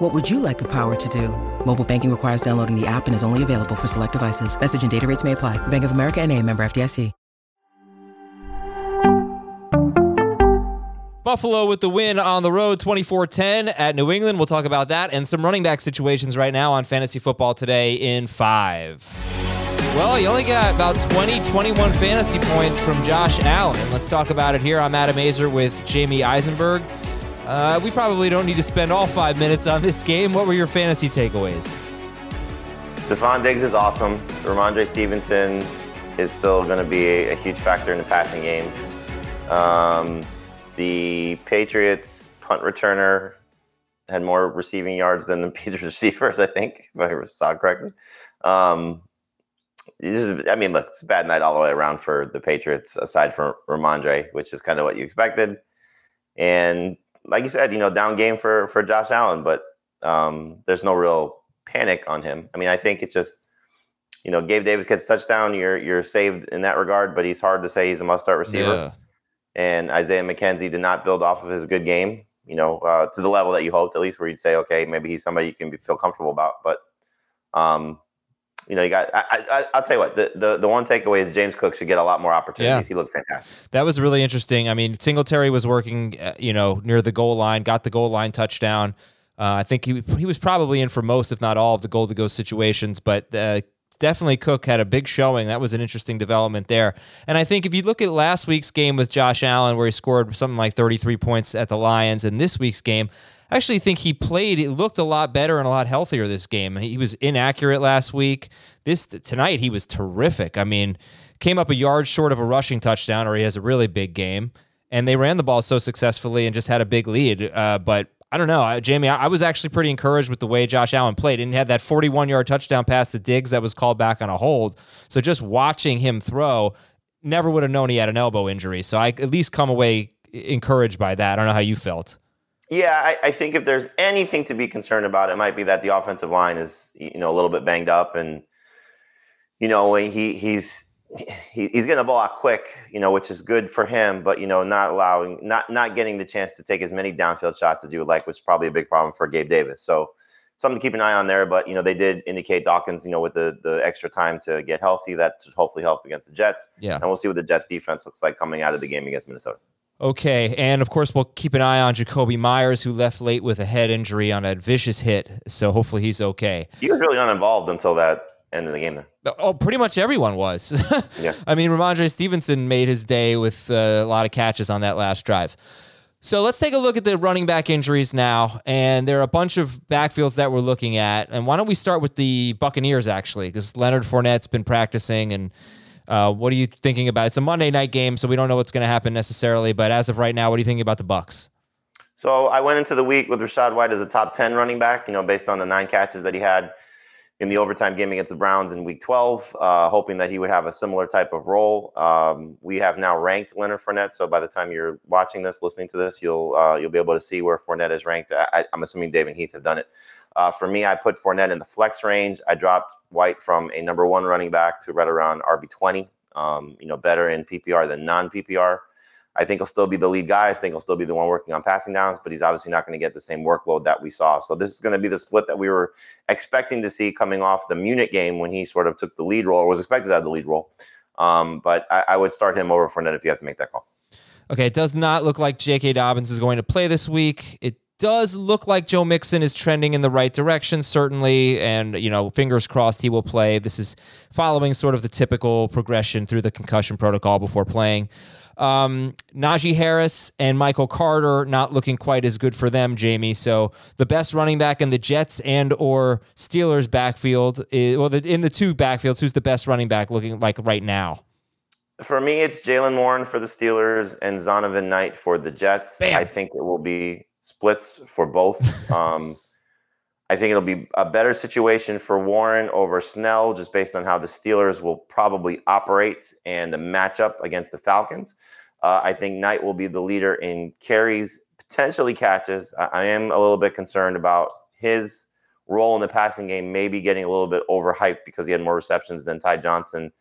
What would you like the power to do? Mobile banking requires downloading the app and is only available for select devices. Message and data rates may apply. Bank of America and a member FDIC. Buffalo with the win on the road 24-10 at New England. We'll talk about that and some running back situations right now on fantasy football today in five. Well, you only got about 20, 21 fantasy points from Josh Allen. Let's talk about it here. I'm Adam Aizer with Jamey Eisenberg. Uh, we probably don't need to spend all five minutes on this game. What were your fantasy takeaways? Stefon Diggs is awesome. Rhamondre Stevenson is still going to be a, huge factor in the passing game. Um, the Patriots punt returner had more receiving yards than the Patriots receivers, I think, if I saw correctly. Um, is, I mean, look, it's a bad night all the way around for the Patriots, aside from Rhamondre, which is kind of what you expected. And like you said, you know, down game for for Josh Allen, but um, there's no real panic on him. I mean, I think it's just, you know, Gabe Davis gets touchdown, you're you're saved in that regard, but he's hard to say he's a must start receiver. Yeah and Isaiah McKenzie did not build off of his good game, you know, uh, to the level that you hoped, at least where you'd say, okay, maybe he's somebody you can be, feel comfortable about. But, um, you know, you got. I, will tell you what. The, the the one takeaway is James Cook should get a lot more opportunities. Yeah. He looked fantastic. That was really interesting. I mean, Singletary was working, uh, you know, near the goal line, got the goal line touchdown. Uh, I think he he was probably in for most, if not all, of the goal to go situations. But uh, definitely Cook had a big showing. That was an interesting development there. And I think if you look at last week's game with Josh Allen, where he scored something like 33 points at the Lions, and this week's game, I actually think he played. It looked a lot better and a lot healthier this game. He was inaccurate last week. This tonight he was terrific. I mean, came up a yard short of a rushing touchdown, or he has a really big game. And they ran the ball so successfully and just had a big lead. Uh, but I don't know, Jamey. I, was actually pretty encouraged with the way Josh Allen played, and he had that 41 yard touchdown pass to Diggs that was called back on a hold. So just watching him throw, never would have known he had an elbow injury. So I at least come away encouraged by that. I don't know how you felt. Yeah, I, I think if there's anything to be concerned about, it might be that the offensive line is you know a little bit banged up, and you know he he's he, he's getting the ball out quick, you know, which is good for him, but you know, not allowing, not not getting the chance to take as many downfield shots as you would like, which is probably a big problem for Gabe Davis. So something to keep an eye on there. But you know, they did indicate Dawkins, you know, with the the extra time to get healthy, that should hopefully help against the Jets. Yeah, and we'll see what the Jets defense looks like coming out of the game against Minnesota. Okay, and of course we'll keep an eye on Jakobi Meyers, who left late with a head injury on a vicious hit. So hopefully he's okay. He was really uninvolved until that end of the game there. Oh, pretty much everyone was. yeah. I mean, Rhamondre Stevenson made his day with uh, a lot of catches on that last drive. So let's take a look at the running back injuries now. And there are a bunch of backfields that we're looking at. And why don't we start with the Buccaneers, actually, because Leonard Fournette's been practicing. And uh, what are you thinking about? It's a Monday night game, so we don't know what's going to happen necessarily. But as of right now, what are you thinking about the Bucs? So I went into the week with Rachaad White as a top 10 running back, you know, based on the nine catches that he had in the overtime game against the Browns in Week 12, uh, hoping that he would have a similar type of role. Um, we have now ranked Leonard Fournette, so by the time you're watching this, listening to this, you'll uh, you'll be able to see where Fournette is ranked. I, am assuming Dave and Heath have done it. Uh, for me, I put Fournette in the flex range. I dropped White from a number one running back to right around RB 20. Um, you know, better in PPR than non PPR. I think he'll still be the lead guy. I think he'll still be the one working on passing downs, but he's obviously not going to get the same workload that we saw. So this is going to be the split that we were expecting to see coming off the Munich game when he sort of took the lead role or was expected to have the lead role. Um, but I, I, would start him over Fournette if you have to make that call. Okay, it does not look like J.K. Dobbins is going to play this week. It does look like Joe Mixon is trending in the right direction, certainly. And, you know, fingers crossed he will play. This is following sort of the typical progression through the concussion protocol before playing. Um, Najee Harris and Michael Carter not looking quite as good for them, Jamey. So the best running back in the Jets and or Steelers backfield, is, well, the, in the two backfields, who's the best running back looking like right now? For me, it's Jaylen Warren for the Steelers and Zonovan Knight for the Jets. Bam. I think it will be splits for both. um, I think it'll be a better situation for Warren over Snell, just based on how the Steelers will probably operate and the matchup against the Falcons. Uh, I think Knight will be the leader in carries, potentially catches. I, I am a little bit concerned about his role in the passing game, maybe getting a little bit overhyped because he had more receptions than Ty Johnson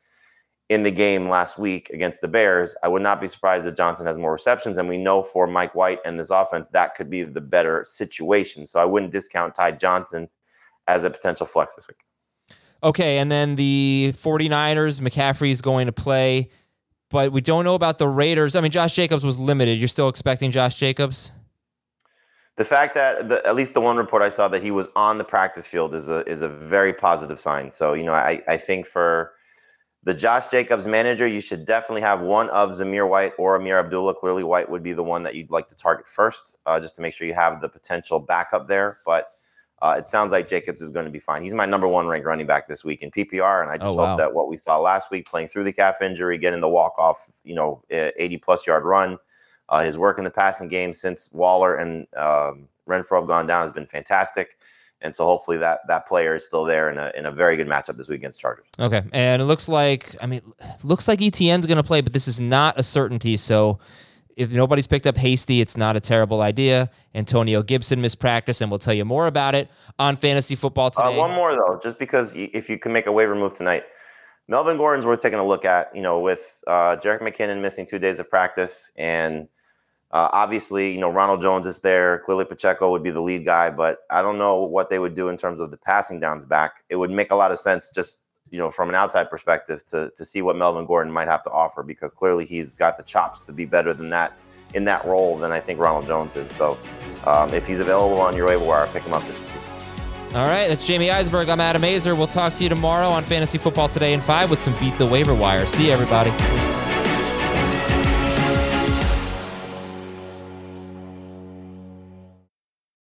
in the game last week against the Bears. I would not be surprised if Johnson has more receptions. And we know for Mike White and this offense, that could be the better situation. So I wouldn't discount Ty Johnson as a potential flex this week. Okay. And then the 49ers, McCaffrey is going to play, but we don't know about the Raiders. I mean, Josh Jacobs was limited. You're still expecting Josh Jacobs? The fact that the, at least the one report I saw that he was on the practice field is a is a very positive sign. So you know I I think for the Josh Jacobs manager, you should definitely have one of Zamir White or Ameer Abdullah. Clearly, White would be the one that you'd like to target first, uh, just to make sure you have the potential backup there. But uh, it sounds like Jacobs is going to be fine. He's my number one ranked running back this week in PPR, and I just Oh, wow. hope that what we saw last week, playing through the calf injury, getting the walk off, you know, 80 plus yard run, uh, his work in the passing game since Waller and um, Renfrow have gone down has been fantastic. And so hopefully that that player is still there in a in a very good matchup this week against Chargers. Okay. And it looks like, I mean, looks like ETN's going to play, but this is not a certainty. So if nobody's picked up Hasty, it's not a terrible idea. Antonio Gibson missed practice, and we'll tell you more about it on Fantasy Football Uh, today. one more though, just because if you can make a waiver move tonight, Melvin Gordon's worth taking a look at. You know, with uh, Jerick McKinnon missing two days of practice, and uh, obviously, you know Ronald Jones is there. Clearly, Pacheco would be the lead guy, but I don't know what they would do in terms of the passing downs back. It would make a lot of sense just you know from an outside perspective to to see what Melvin Gordon might have to offer because clearly he's got the chops to be better than that in that role than I think Ronald Jones is. So um, if he's available on your waiver wire, pick him up to see. All right. That's Jamey Eisberg. I'm Adam Aizer. We'll talk to you tomorrow on Fantasy Football Today in 5 with some Beat the Waiver Wire. See you, everybody.